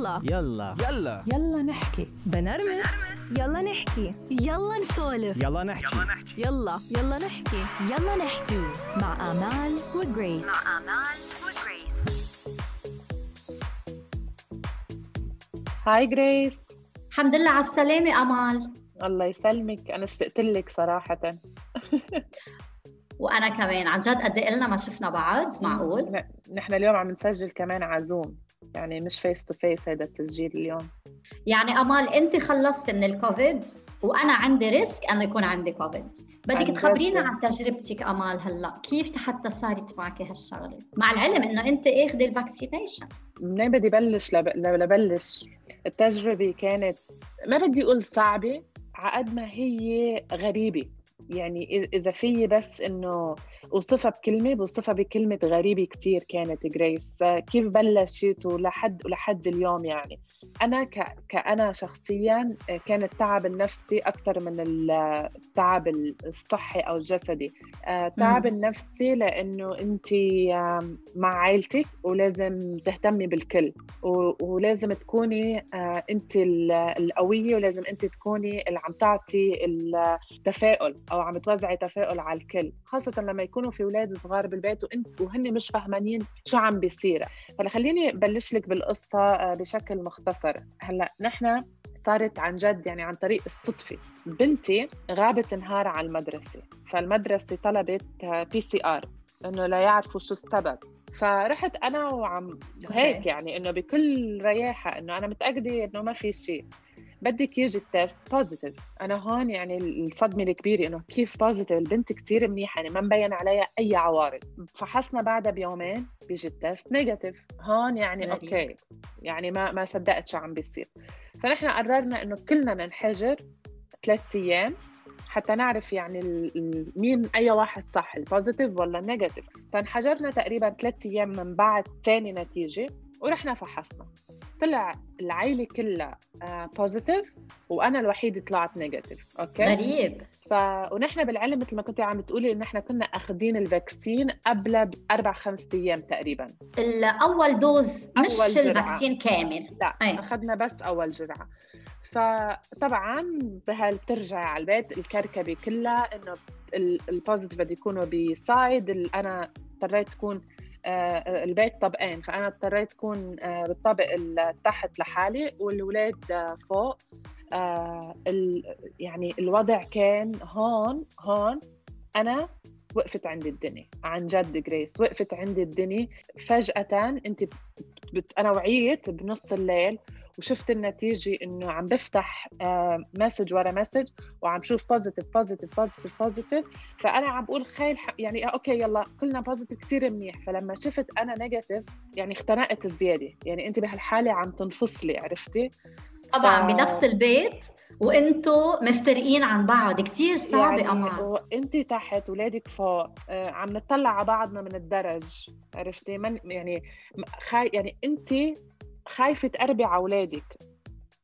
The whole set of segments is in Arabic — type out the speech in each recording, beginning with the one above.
يلا. يلا. يلا. يلا نحكي. بنرمس. يلا نحكي. يلا نسولف. يلا نحكي. يلا يلا. نحكي. يلا نحكي. مع آمال وجريس. آمال وجريس. هاي جريس. الحمد لله على السلامة أمال. الله يسلمك. أنا اشتقت لك صراحة. وأنا كمان. عن جد قد إيه لنا ما شفنا بعض معقول؟ نحن اليوم عم نسجل كمان على زوم يعني مش face to face هذا التسجيل اليوم. يعني أمال أنت خلصت من الكوفيد وأنا عندي risk أنه يكون عندي كوفيد. بدك. تخبرينا عن تجربتك أمال هلأ. كيف حتى صارت معك هالشغلة؟ مع العلم أنه أنت اخذي ال vaccination منين بدي بلش؟ لب... لبلش. التجربة كانت ما بدي أقول صعبة عقد ما هي غريبة. يعني إذا في بس إنه أوصفها بكلمة بوصفها بكلمة غريبة كتير كانت جريس. كيف بلشت ولحد ولحد اليوم يعني. أنا ك... كأنا شخصيا كان التعب النفسي أكثر من التعب الصحي أو الجسدي. التعب. النفسي لأنه أنت آم، مع عائلتك ولازم تهتمي بالكل. و- ولازم تكوني أنت ال- القوية ولازم أنت تكوني اللي عم تعطي التفاؤل أو عم توزعي تفاؤل على الكل. خاصة لما يكونوا في أولاد صغار بالبيت وانت وهن مش فاهمانين شو عم بيصير. فخليني بلش لك بالقصة آه، بشكل مختصر. هلأ نحن صارت عن جد يعني عن طريق الصدفة. بنتي غابت نهار على المدرسة فالمدرسة طلبت PCR إنه لا يعرفوا شو السبب. فرحت أنا وعم هيك. يعني إنه بكل رياحة إنه أنا متأكدة إنه ما في شيء. بدك يجي ال test positive أنا هون يعني الصدمة الكبيرة إنه كيف positive البنت كتير منيحة يعني ما مبين عليها أي عوارض. فحصنا بعدها بيومين بيجي ال test negative هون يعني. okay يعني ما ما صدقت شو عم بيصير. فنحن قررنا إنه كلنا ننحجر ثلاث أيام حتى نعرف يعني مين أي واحد صح ال positive ولا ال negative فانحجرنا تقريبا ثلاث أيام من بعد ثاني نتيجة ورحنا فحصنا. طلع العيلة كلها positive وأنا الوحيدة طلعت negative okay؟ غريب. ف... ونحن بالعلم مثل ما كنت عم تقولي انه إحنا كنا اخذين ال vaccine قبل باربع خمس أيام تقريبا. الأول dose أول مش جرعة. ال vaccine كامل. لا أي. اخذنا بس أول جرعة. فطبعا بهال بترجع على البيت الكركبة كلها إنه ال- ال positive بده يكونوا ب side أنا اضطريت تكون آه، البيت طبقين. فأنا اضطريت أكون آه، بالطابق تحت لحالي والولاد آه، فوق. آه، يعني الوضع كان هون هون. أنا وقفت عندي الدنيا عن جد جريس. وقفت عندي الدنيا. فجأة أنت. بت... أنا وعيت بنص الليل. وشفت النتيجة إنه عم بفتح مسج ورا مسج وعم شوف positive positive positive positive فأنا عم بقول خيل يعني okay يلا كلنا positive كثير منيح. فلما شفت أنا negative يعني اختنقت زيادة. يعني أنت بهالحالة عم تنفصلي عرفتي؟ طبعا ف- بنفس البيت وإنتوا مفترقين عن بعض. كتير صعبة يعني أمال وأنت تحت ولادك فوق آه، عم نطلع على بعضنا من الدرج. عرفتي؟ من يعني خاي يعني أنت خايفة تقربي على أولادك.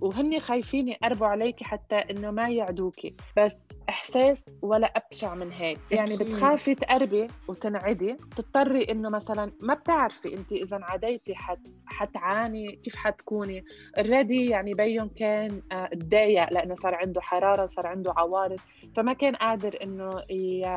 وهن خايفين يقربوا عليكي حتى انه ما يعدوكي بس إحساس ولا أبشع من هيك. يعني. بتخافي تقربي وتنعدي تضطري انه مثلا ما بتعرفي انت اذا انعديتي حت حتعاني كيف حتكوني. already يعني بيهم كان آه، تضايق لأنه صار عنده حرارة وصار عنده عوارض. فما كان قادر انه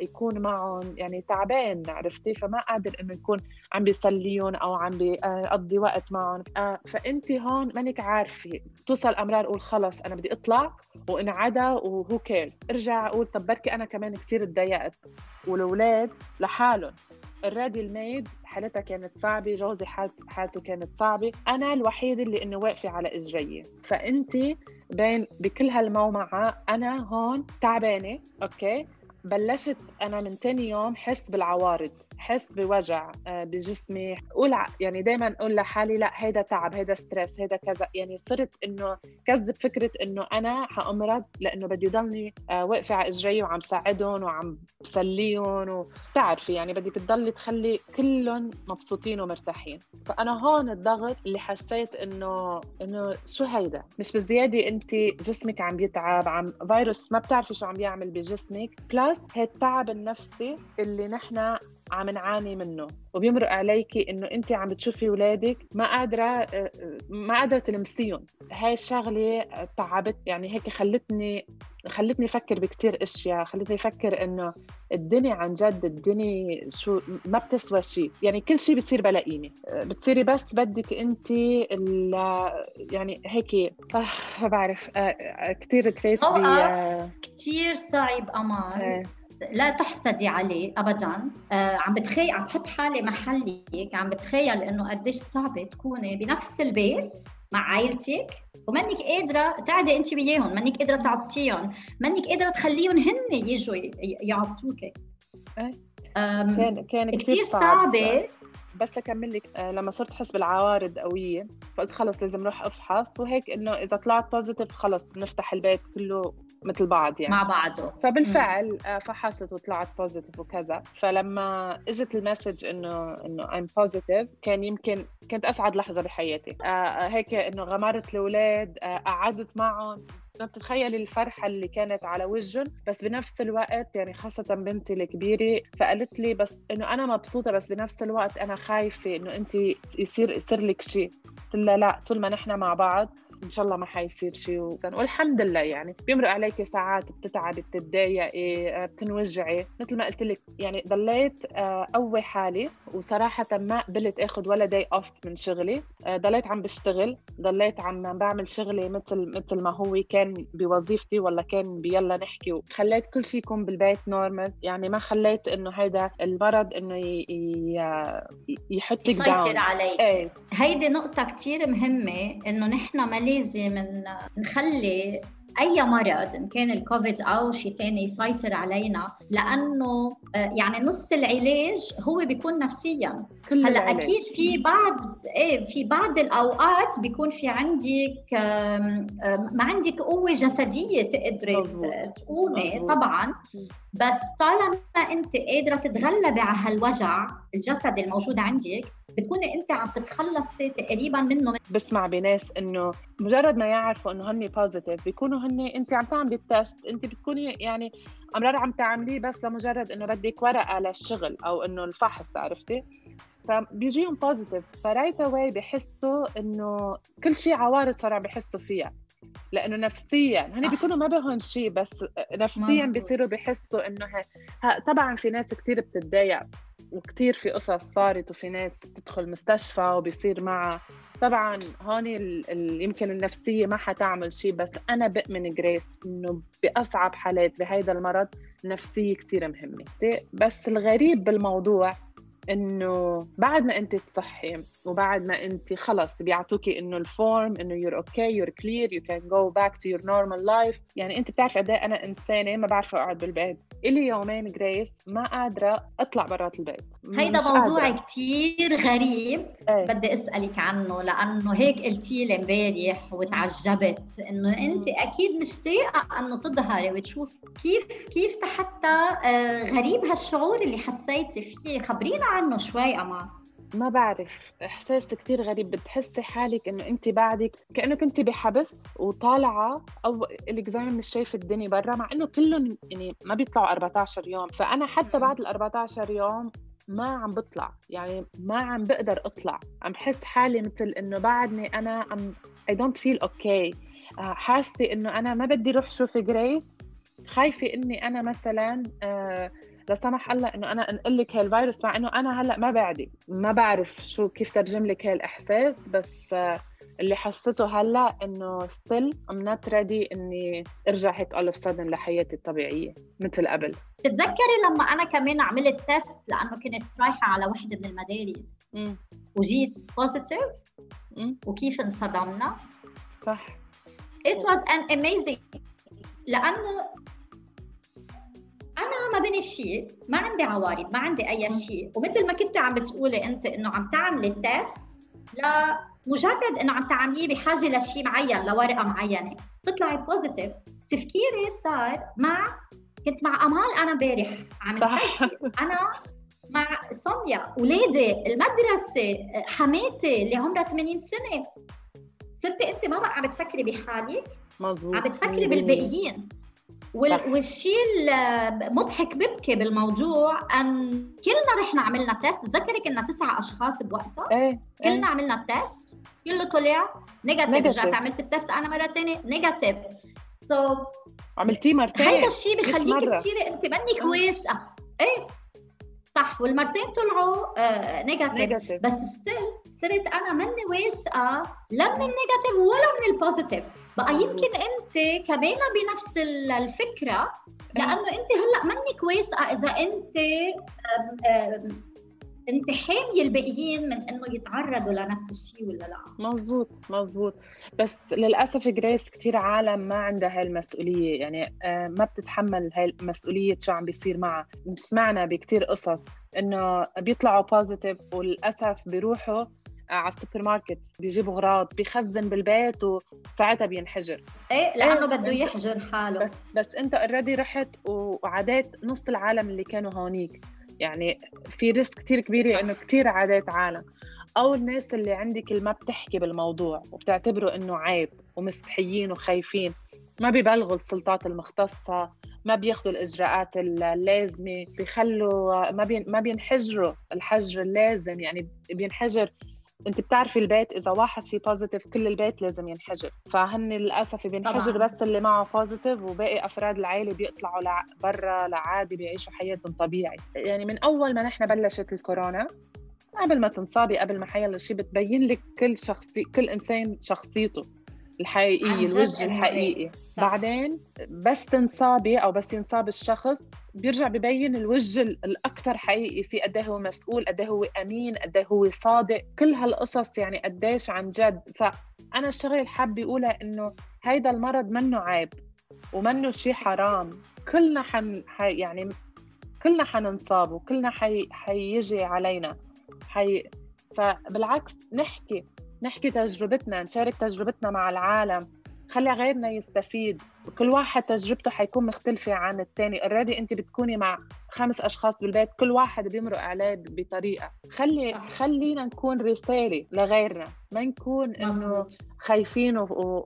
يكون معهم يعني تعبان عرفتي؟ فما قادر انه يكون عم بيسليهم أو عم بيقضي وقت معهم آه، فانت هون مانك عارفة. توصل امرار أقول خلص أنا بدي أطلع وانعدى و who cares ارجع أقول طب بركي أنا كمان كثير تضايقت. والأولاد لحالهم. already ال maid حالتها كانت صعبة جوزي حالت- حالته كانت صعبة. أنا الوحيدة اللي إنه واقفة على إجري فأنت بين بكل هالمعمعة أنا هون تعبانة okay؟ بلشت أنا من تاني يوم حس بالعوارض. حس بوجع آه، بجسمي. قول يعني دائما أقول لحالي لا هيدا تعب هيدا stress هيدا كذا. يعني صرت إنه كذب فكرة إنه أنا حأمرض لأنه بدي ضلني آه، واقفة على إجري وعم ساعدهم وعم بسليهم وبتعرفي يعني بدك تضلي تخلي كلهم مبسوطين ومرتاحين. فأنا هون الضغط اللي حسيت إنه إنه شو هيدا؟ مش بزيادة انت جسمك عم بيتعب عم فيروس ما بتعرفي شو عم بيعمل بجسمك. بلس هي التعب النفسي اللي نحن عم نعاني منه. وبيمرق عليكي إنه أنت عم بتشوفي اولادك ما قادرة ما قادرة تلمسيهم. هاي الشغلة تعبت يعني هيك خلتني خلتني أفكر بكتير أشياء. خلتني أفكر إنه الدنيا عن جد الدنيا شو ما بتسوى شيء يعني كل شيء بصير بلا قيمة. بتصيري بس بدك أنت يعني هيك آه ما بعرف كثير كريسي آه. كثير صعب امال آه. لا تحسدي عليه ابدا. آه عم بتخيل عم بحط حالي محلك عم بتخيل إنه قديش صعبة تكوني بنفس البيت مع عائلتك ومنك قادرة تعدي أنت وياهم منك قادرة تعطيهم منك قادرة تخليهم هن يجوا يعطوك كان كان كثير صعبة. بس لكمل لك آه، لما صرت أحس بالعوارض قوية فقلت خلص لازم أروح أفحص وهيك إنه إذا طلعت positive خلص نفتح البيت كله مثل بعض يعني. مع بعضه. فبالفعل. آه، فحصت وطلعت positive وكذا. فلما إجت ال message إنه إنه I'm positive كان يمكن كانت أسعد لحظة بحياتي. آه هيك إنه غمرت الأولاد آه قعدت معهم. ما بتتخيلي الفرحة اللي كانت على وجههم. بس بنفس الوقت يعني خاصة بنتي الكبيرة فقالت لي بس إنه أنا مبسوطة بس بنفس الوقت أنا خايفة إنه أنت يصير يصير لك شيء. قلت لها لا طول ما نحن مع بعض إن شاء الله ما حيصير شيء والحمد لله يعني بيمرق عليك ساعات بتتعبي بتتضايقي آه، بتنوجعي. مثل ما قلت لك يعني ضليت آه، قوي حالي. وصراحة ما قبلت آخذ ولا day off من شغلي. ضليت عم بشتغل ضليت عم بعمل شغلي مثل مثل ما هو كان بوظيفتي ولا كان بيلا نحكي. وخليت كل شيء يكون بالبيت normal يعني ما خليت إنه هيدا المرض إنه يحطك يسيطر عليك. إيه. هيدي نقطة كثير مهمة إنه نحن ما لازم نخلي أي مرض ان كان الكوفيد أو شيء ثاني يسيطر علينا لأنه آه، يعني نص العلاج هو بيكون نفسيا. هلأ أكيد في بعض إيه في بعض الأوقات بيكون في عندك ما عندك قوة جسدية تقدري تقومي طبعا. بس طالما أنت قادرة تتغلبي على هالوجع الجسدي الموجود عندك بتكوني أنت عم تتخلصي تقريبا منه. بسمع بناس إنه مجرد ما يعرفوا إنه هن positive بيكونوا هن أنت عم تعملي ال test أنت بتكوني يعني أمرار عم تعمليه بس لمجرد إنه بدك ورقة للشغل أو إنه الفحص عرفتي؟ فبيجيهم positive ف right away بحسوا إنه كل شيء عوارض صار عم بحسوا فيها. لأنه نفسيا هن بيكونوا ما بهم شيء بس نفسيا بيصيروا بيحسوا إنه طبعا في ناس كثير بتتضايق وكثير في قصص صارت وفي ناس بتدخل مستشفى وبيصير معها. طبعا هون يمكن النفسية ما حتعمل شيء بس أنا بؤمن جريس إنه بأصعب حالات بهيدا المرض النفسيه كثير مهمة. بس الغريب بالموضوع إنه بعد ما أنت تصحي وبعد ما أنت خلص بيعطوكي إنه ال form إنه you're okay you're clear you can go back to your normal life يعني أنت بتعرفي قد إيه أنا إنسانة ما بعرف أقعد بالبيت. إلي يومين جريس ما قادرة أطلع برات البيت. هيدا موضوع كثير غريب. إيه. بدي أسألك عنه لأنه هيك قلتي لي إمبارح وتعجبت إنه أنت أكيد مشتاقه إنه تظهري وتشوف كيف كيف حتى آه، غريب هالشعور اللي حسيتي فيه. خبرينا عنه شوي أمان ما بعرف إحساس كثير غريب. بتحسي حالك إنه انت بعدك كانك انت بحبس وطالعة أو الاكزام مش شايفة الدنيا برا مع إنه كلهم يعني ما بيطلعوا 14 يوم. فأنا حتى بعد ال 14 يوم ما عم بطلع. يعني ما عم بقدر أطلع. عم بحس حالي مثل إنه بعدني أنا أم I don't feel okay حاسة إنه أنا ما بدي أروح شوف جريس خايفة إني أنا مثلا آه لا سمح الله إنه أنا أنقل لك هالفيروس مع إنه أنا هلأ ما بعدي ما بعرف شو كيف ترجم لك هالاحساس بس اللي حسيته هلأ إنه still I'm not ready إني أرجع هيك all of sudden لحياتي الطبيعية مثل قبل. تتذكري لما أنا كمان عملت test لأنه كنت رايحة على وحدة من المدارس؟ م. وجيت positive وكيف انصدمنا؟ صح. It was an amazing لأنه ما بي شيء ما عندي عوارض ما عندي أي شيء. ومثل ما كنت عم بتقولي أنت إنه عم تعملي ال test لمجرد إنه عم تعمليه بحاجة لشيء معين لورقة معينة تطلعي positive تفكيري صار مع كنت مع أمال أنا امبارح عم أنا مع سونيا اولادي المدرسة حماتي اللي عمرها 80 سنة. صرتي أنت ما بقى عم تفكري بحالك مزبوط عم بتفكري بالباقيين. والشيء المضحك ببكي بالموضوع أن كلنا رحنا عملنا test تذكري كنا تسعة أشخاص بوقتها إيه كلنا إيه. عملنا ال test كله طلع. negative. رجعت عملت ال test أنا مرة ثانية negative so so, عملتيه مرتين. هيدا الشيء بخليك. تصيري أنت منك. واثقه إيه. صح والمرتين طلعوا آه negative negative بس still صرت أنا ماني واثقه لا من ال negative ولا من ال positive بقى. يمكن أنت كمان بنفس ال- الفكرة لأنه أنت هلأ منك واثقه إذا أنت انت حاميه الباقيين من إنه يتعرضوا لنفس الشيء ولا لا؟ مزبوط مزبوط بس للأسف جريس كتير عالم ما عندها هاي المسؤولية. يعني آه، ما بتتحمل هاي المسؤولية شو عم بيصير معها سمعنا بكتير قصص إنه بيطلعوا positive وللأسف بيروحوا آه، على السوبر ماركت بيجيبوا أغراض بيخزن بالبيت وساعتها بينحجر. إيه لأنه إيه، بده يحجر حاله. بس بس أنت already رحت وعاديت نص العالم اللي كانوا هونيك. يعني في risk كتير كبيره صح. إنه كتير عاديت عالم أو الناس اللي عندك اللي ما بتحكي بالموضوع وبتعتبره إنه عيب ومستحيين وخايفين ما بيبلغوا السلطات المختصة ما بياخذوا الإجراءات اللازمة بيخلوا ما بين ما بينحجروا الحجر اللازم يعني بينحجر انت بتعرفي البيت إذا واحد فيه positive كل البيت لازم ينحجر فهن للأسف بينحجر طبعاً. بس اللي معه positive وباقي أفراد العائله بيطلعوا لع- برا لعادي بيعيشوا حياتهم طبيعي يعني من أول ما نحن بلشت الكورونا قبل ما تنصابي قبل ما حيلا شيء بتبين لك كل شخصي كل إنسان شخصيته الحقيقيه الوجه إنه الحقيقي إيه. صح. بعدين بس تنصابي أو بس ينصاب الشخص بيرجع ببين الوجه ال- الأكثر حقيقي في قد إيه هو مسؤول قد إيه هو أمين قد إيه هو صادق. كل هالقصص يعني قديش عن جد. فأنا الشغلة اللي حابة أقولها إنه هيدا المرض منه عيب ومنه شيء حرام. كلنا حن حي يعني كلنا حننصاب وكلنا حي... حيجي علينا. حي... فبالعكس نحكي نحكي تجربتنا نشارك تجربتنا مع العالم. خلي غيرنا يستفيد. وكل واحد تجربته حيكون مختلفة عن الثاني already انت بتكوني مع خمس أشخاص بالبيت كل واحد بيمرق عليه بطريقة. خلي صح. خلينا نكون رسالة لغيرنا. ما نكون إنه خايفين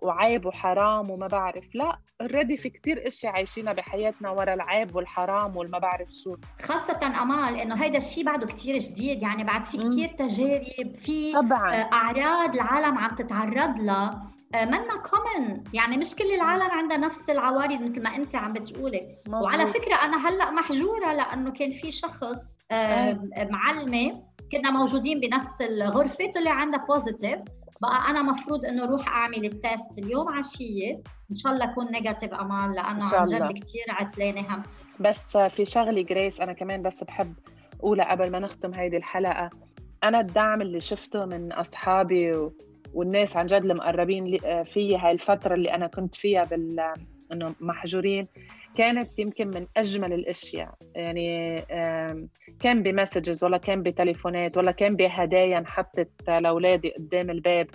وعيب وحرام وما بعرف. لا already في كتير اشياء عايشينها بحياتنا ورا العيب والحرام والما بعرف شو. خاصة أمال إنه هيدا الشيء بعده كتير جديد. يعني بعد في. كتير تجارب في طبعا. آه، أعراض العالم عم تتعرض لها. منا common يعني مش كل العالم عندها نفس العوارض مثل ما أنت عم بتقولي. وعلى مظبوط. فكرة أنا هلأ محجورة لأنه كان في شخص آه، معلمة كنا موجودين بنفس الغرفة طلع عندها positive بقى أنا مفروض إنه روح أعمل ال test اليوم عشية. إن شاء الله أكون negative إن شاء عن. جد كتير عتلانة هم. بس في شغلة جريس أنا كمان بس بحب أقولها قبل ما نختم هيدي الحلقة. أنا الدعم اللي شفته من أصحابي و... والناس عن جد المقربين لي- فيي هاي الفترة اللي أنا كنت فيها بال إنه محجورين كانت يمكن من أجمل الأشياء. يعني كان ب messages ولا كان بتليفونات ولا كان بهدايا انحطت لأولادي قدام الباب.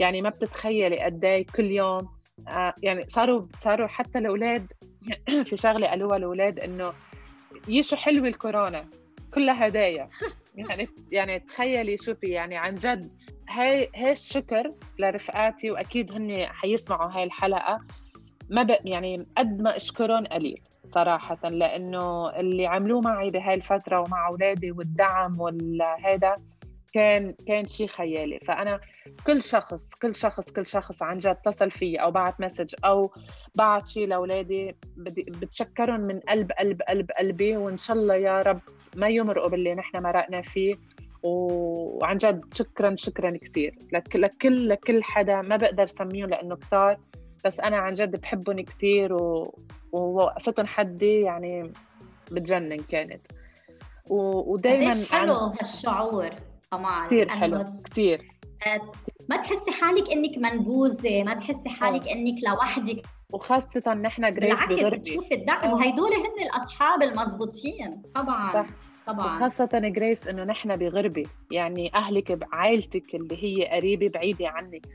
يعني ما بتتخيلي قد إيه كل يوم آه، يعني صاروا صاروا حتى الأولاد في شغلة قالوها الأولاد إنه يشو حلوة الكورونا كلها هدايا. يعني يعني تخيلي شوفي يعني عن جد هاي هاي الشكر لرفقاتي وأكيد هن حيسمعوا هاي الحلقة. ما ب يعني قد ما أشكرهم قليل صراحة لأنه اللي عملوه معي بهاي الفترة ومع أولادي والدعم والهذا كان كان شيء خيالي. فأنا كل شخص كل شخص كل شخص عن جد اتصل فيي أو بعت مسج أو بعت شيء لأولادي. بدي بتشكرهم من قلب قلب قلب قلبي وإن شاء الله يا رب ما يمرقوا باللي نحن مرقنا فيه. وعن جد شكرا شكرا كثير. لك لكل لكل حدا ما بقدر سميهم لأنه كتار بس أنا عن جد بحبهم كثير و... ووقفتهم حدي يعني بتجنن كانت. و... ودائما قديش حلو هالشعور أمال. كثير حلو كثير. ما تحسي حالك إنك منبوذة ما تحسي حالك إنك لوحدك. وخاصة نحن جريس بالعكس بغربة تشوفي الدعم آه. وهيدول هن الأصحاب المزبوطين طبعا. صح. طبعا. وخاصة جريس إنه نحن بغربة يعني أهلك بعائلتك اللي هي قريبة بعيدة عنك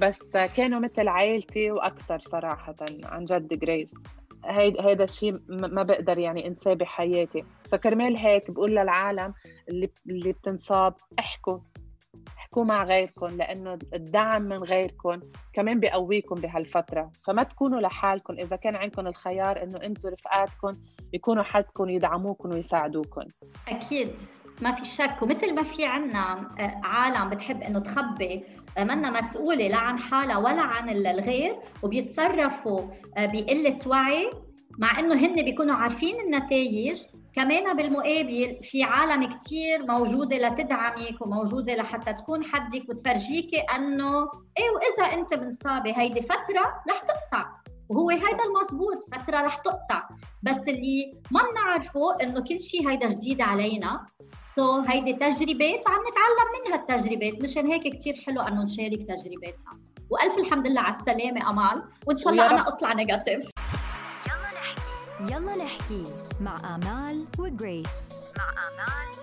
بس كانوا مثل عائلتي وأكثر صراحة عن جد جريس. هيدا هيدا الشيء ما بقدر يعني أنساه بحياتي. فكرمال هيك بقول للعالم اللي اللي بتنصاب احكوا. تحكوا مع غيركم لأنه الدعم من غيركم كمان بيقويكم بهالفترة. فما تكونوا لحالكم إذا كان عندكم الخيار إنه أنتم رفقاتكم يكونوا حدكم يدعموكم ويساعدوكم. أكيد. ما في شك. ومثل ما في عنا آه، عالم بتحب إنه تخبي آه، منا مسؤولة لا عن حالها ولا عن الغير وبيتصرفوا آه، بقلة وعي مع إنه هن بيكونوا عارفين النتائج كمان بالمقابل في عالم كتير موجودة لتدعمك وموجودة لحتى تكون حدك وتفرجيكي أنه إيه وإذا أنت منصابة هيدي فترة رح تقطع. وهو هيدا المزبوط فترة رح تقطع. بس اللي ما بنعرفه إنه كل شيء هيدا جديد علينا. so so, هيدي تجربات وعم نتعلم منها التجربات. مشان هيك كتير حلو إنه نشارك تجرباتنا. وألف الحمد لله على السلامة أمال. وإن شاء الله أنا أطلع negative يلا نحكي مع آمال وجريس. مع آمال